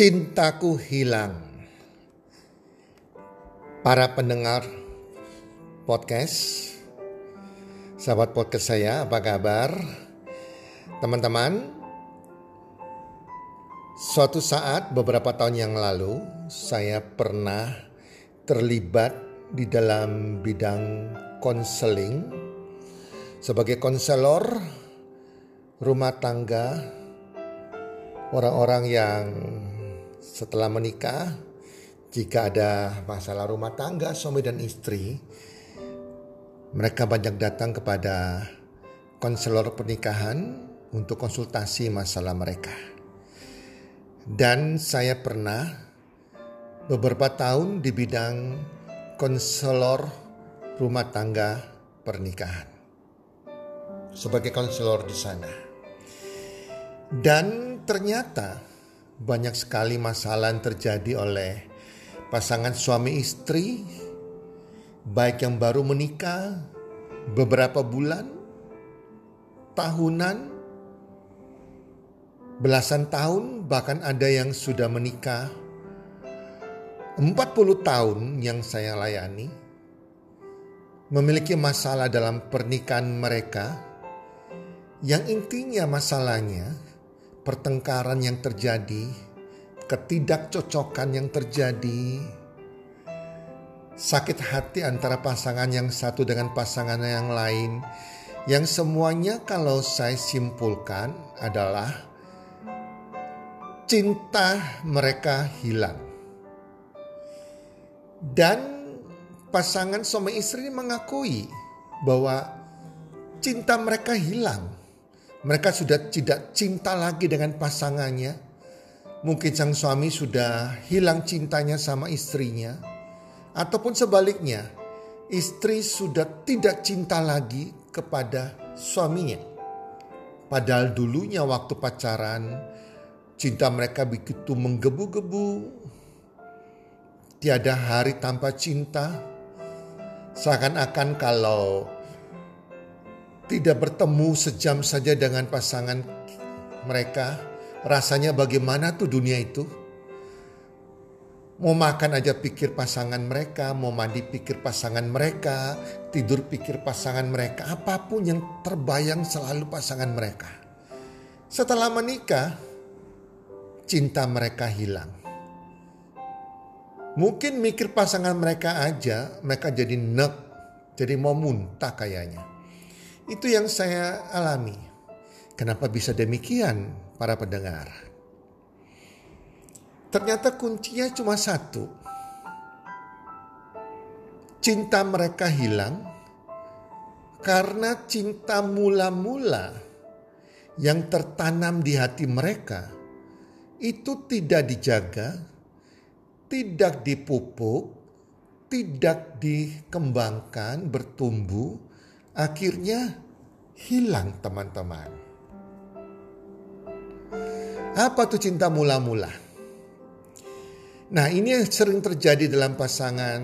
Cintaku hilang. Para pendengar podcast, sahabat podcast saya, apa kabar? Teman-teman, suatu saat beberapa tahun yang lalu, saya pernah terlibat di dalam bidang konseling sebagai konselor rumah tangga orang-orang yang setelah menikah, jika ada masalah rumah tangga suami dan istri, mereka banyak datang kepada konselor pernikahan untuk konsultasi masalah mereka. Dan saya pernah beberapa tahun di bidang konselor rumah tangga pernikahan. Sebagai konselor di sana. Dan ternyata banyak sekali masalah yang terjadi oleh pasangan suami istri, baik yang baru menikah, beberapa bulan, tahunan, belasan tahun, bahkan ada yang sudah menikah. 40 tahun yang saya layani, memiliki masalah dalam pernikahan mereka, yang intinya masalahnya pertengkaran yang terjadi, ketidakcocokan yang terjadi, sakit hati antara pasangan yang satu dengan pasangan yang lain, yang semuanya kalau saya simpulkan adalah cinta mereka hilang. Dan pasangan suami istri mengakui bahwa cinta mereka hilang mereka sudah tidak cinta lagi dengan pasangannya. Mungkin sang suami sudah hilang cintanya sama istrinya. Ataupun sebaliknya, istri sudah tidak cinta lagi kepada suaminya. Padahal dulunya waktu pacaran, cinta mereka begitu menggebu-gebu. Tiada hari tanpa cinta. Seakan-akan kalau tidak bertemu sejam saja dengan pasangan mereka, rasanya bagaimana tuh dunia itu? Mau makan aja pikir pasangan mereka, mau mandi pikir pasangan mereka, tidur pikir pasangan mereka, apa pun yang terbayang selalu pasangan mereka. Setelah menikah, cinta mereka hilang. Mungkin mikir pasangan mereka aja, mereka jadi nek, jadi mau muntah kayaknya. Itu yang saya alami. Kenapa bisa demikian para pendengar? Ternyata kuncinya cuma satu. Cinta mereka hilang karena cinta mula-mula yang tertanam di hati mereka itu tidak dijaga, tidak dipupuk, tidak dikembangkan, bertumbuh, akhirnya hilang teman-teman. Apa tuh cinta mula-mula? Nah ini yang sering terjadi dalam pasangan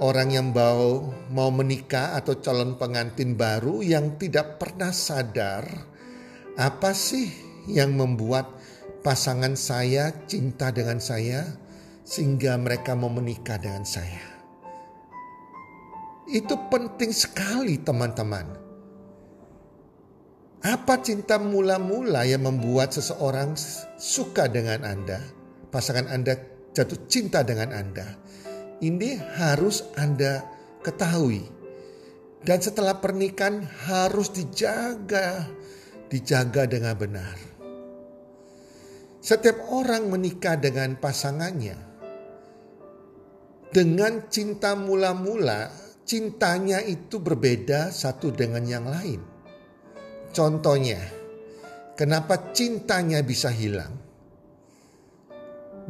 orang yang mau, mau menikah atau calon pengantin baru yang tidak pernah sadar apa sih yang membuat pasangan saya cinta dengan saya sehingga mereka mau menikah dengan saya. Itu penting sekali teman-teman. Apa cinta mula-mula yang membuat seseorang suka dengan Anda? Pasangan Anda jatuh cinta dengan Anda. Ini harus Anda ketahui. Dan setelah pernikahan harus dijaga, dijaga dengan benar. Setiap orang menikah dengan pasangannya dengan cinta mula-mula, cintanya itu berbeda satu dengan yang lain. Contohnya, kenapa cintanya bisa hilang?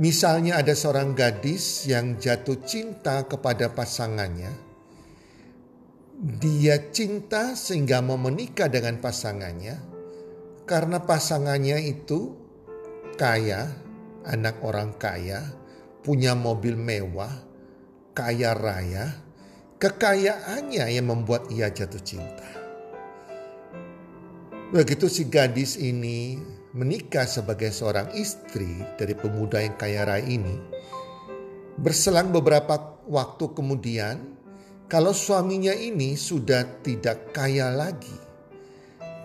Misalnya ada seorang gadis yang jatuh cinta kepada pasangannya. Dia cinta sehingga mau menikah dengan pasangannya karena pasangannya itu kaya, anak orang kaya, punya mobil mewah, kaya raya, kekayaannya yang membuat ia jatuh cinta. Begitu si gadis ini menikah sebagai seorang istri dari pemuda yang kaya raya ini, berselang beberapa waktu kemudian, kalau suaminya ini sudah tidak kaya lagi,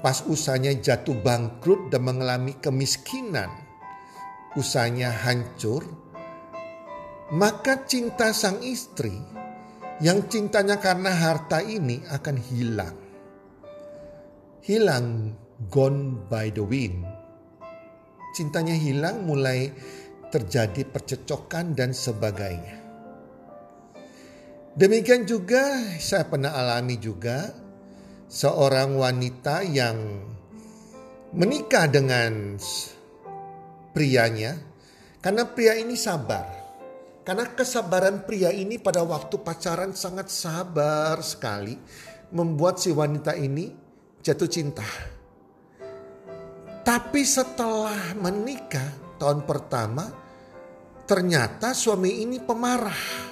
pas usahanya jatuh bangkrut dan mengalami kemiskinan, usahanya hancur, maka cinta sang istri yang cintanya karena harta ini akan hilang. Hilang gone by the wind. Cintanya hilang mulai terjadi percecokan dan sebagainya. Demikian juga saya pernah alami juga seorang wanita yang menikah dengan prianya karena pria ini sabar. Karena kesabaran pria ini pada waktu pacaran sangat sabar sekali membuat si wanita ini jatuh cinta. Tapi setelah menikah tahun pertama ternyata suami ini pemarah.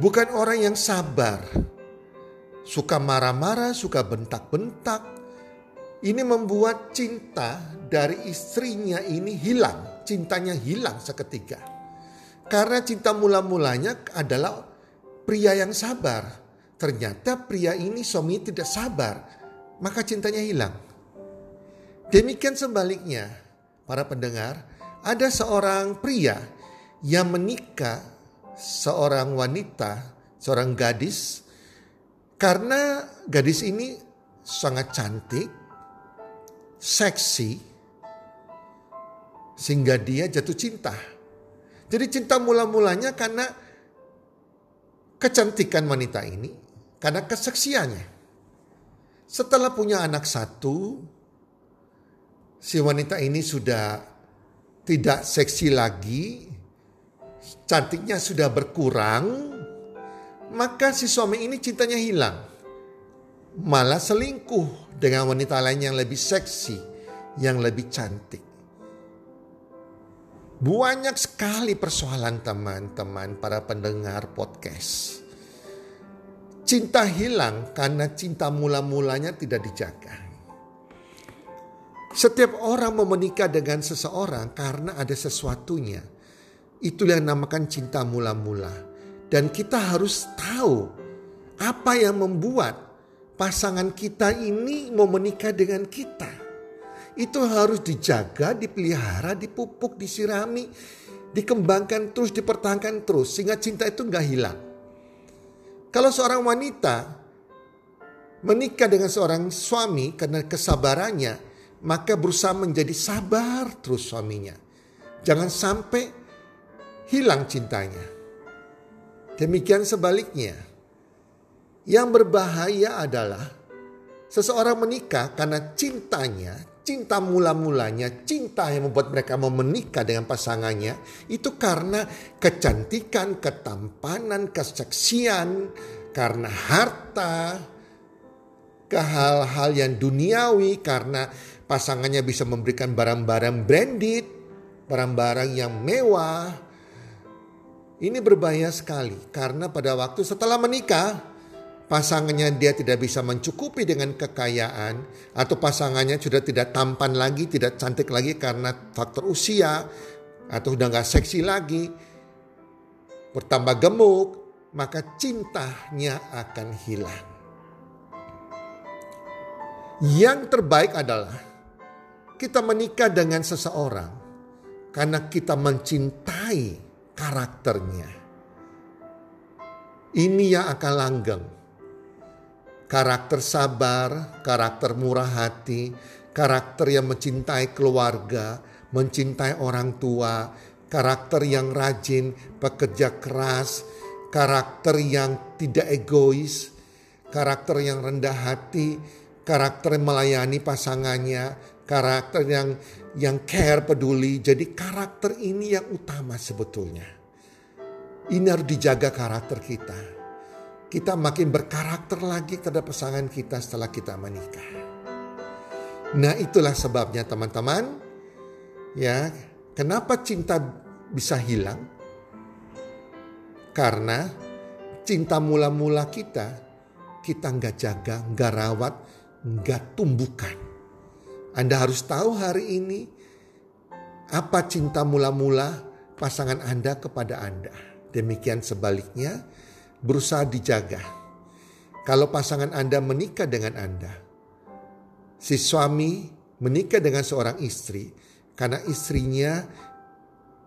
Bukan orang yang sabar. Suka marah-marah, suka bentak-bentak, ini membuat cinta dari istrinya ini hilang. Cintanya hilang seketika. Karena cinta mula-mulanya adalah pria yang sabar. Ternyata pria ini suami tidak sabar. Maka cintanya hilang. Demikian sebaliknya, para pendengar, ada seorang pria yang menikah seorang wanita, seorang gadis, karena gadis ini sangat cantik, seksi sehingga dia jatuh cinta. Jadi cinta mula-mulanya karena kecantikan wanita ini, karena keseksiannya. Setelah punya anak satu, si wanita ini sudah tidak seksi lagi, cantiknya sudah berkurang, maka si suami ini cintanya hilang. Malah selingkuh dengan wanita lain yang lebih seksi, yang lebih cantik. Banyak sekali persoalan teman-teman para pendengar podcast. Cinta hilang karena cinta mula-mulanya tidak dijaga. Setiap orang mau menikah dengan seseorang karena ada sesuatunya. Itu yang namakan cinta mula-mula. Dan kita harus tahu apa yang membuat pasangan kita ini mau menikah dengan kita. Itu harus dijaga, dipelihara, dipupuk, disirami, dikembangkan terus, dipertahankan terus. Sehingga cinta itu nggak hilang. Kalau seorang wanita menikah dengan seorang suami karena kesabarannya, maka berusaha menjadi sabar terus suaminya. Jangan sampai hilang cintanya. Demikian sebaliknya, yang berbahaya adalah seseorang menikah karena cintanya, cinta mula-mulanya, cinta yang membuat mereka mau menikah dengan pasangannya itu karena kecantikan, ketampanan, keseksian, karena harta, ke hal-hal yang duniawi karena pasangannya bisa memberikan barang-barang branded, barang-barang yang mewah. Ini berbahaya sekali karena pada waktu setelah menikah pasangannya dia tidak bisa mencukupi dengan kekayaan atau pasangannya sudah tidak tampan lagi, tidak cantik lagi karena faktor usia atau sudah nggak seksi lagi, bertambah gemuk, maka cintanya akan hilang. Yang terbaik adalah kita menikah dengan seseorang karena kita mencintai karakternya. Ini yang akan langgeng. Karakter sabar, karakter murah hati, karakter yang mencintai keluarga, mencintai orang tua, karakter yang rajin, pekerja keras, karakter yang tidak egois, karakter yang rendah hati, karakter yang melayani pasangannya, karakter yang yang care peduli. Jadi karakter ini yang utama sebetulnya. Ini harus dijaga karakter kita. Kita makin berkarakter lagi terhadap pasangan kita setelah kita menikah. Nah, itulah sebabnya teman-teman. Ya, kenapa cinta bisa hilang? Karena cinta mula-mula kita, kita nggak jaga, nggak rawat, nggak tumbuhkan. Anda harus tahu hari ini apa cinta mula-mula pasangan Anda kepada Anda. Demikian sebaliknya, berusaha dijaga. Kalau pasangan Anda menikah dengan Anda, si suami menikah dengan seorang istri karena istrinya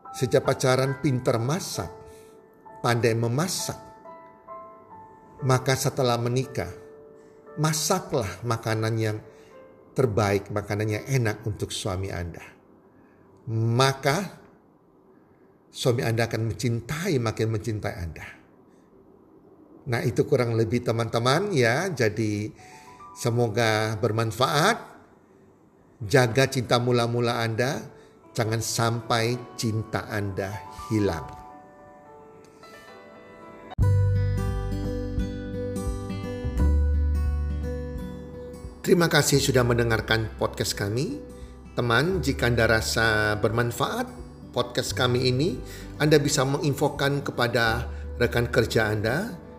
Sejak pacaran pinter masak, pandai memasak. Maka setelah menikah, masaklah makanan yang terbaik, makanan yang enak untuk suami Anda. Maka suami Anda akan mencintai, makin mencintai Anda. Nah itu kurang lebih teman-teman ya, jadi semoga bermanfaat. Jaga cinta mula-mula Anda, Jangan sampai cinta Anda hilang. Terima kasih sudah mendengarkan podcast kami. Teman, jika Anda rasa bermanfaat podcast kami ini, Anda bisa menginfokan kepada rekan kerja Anda,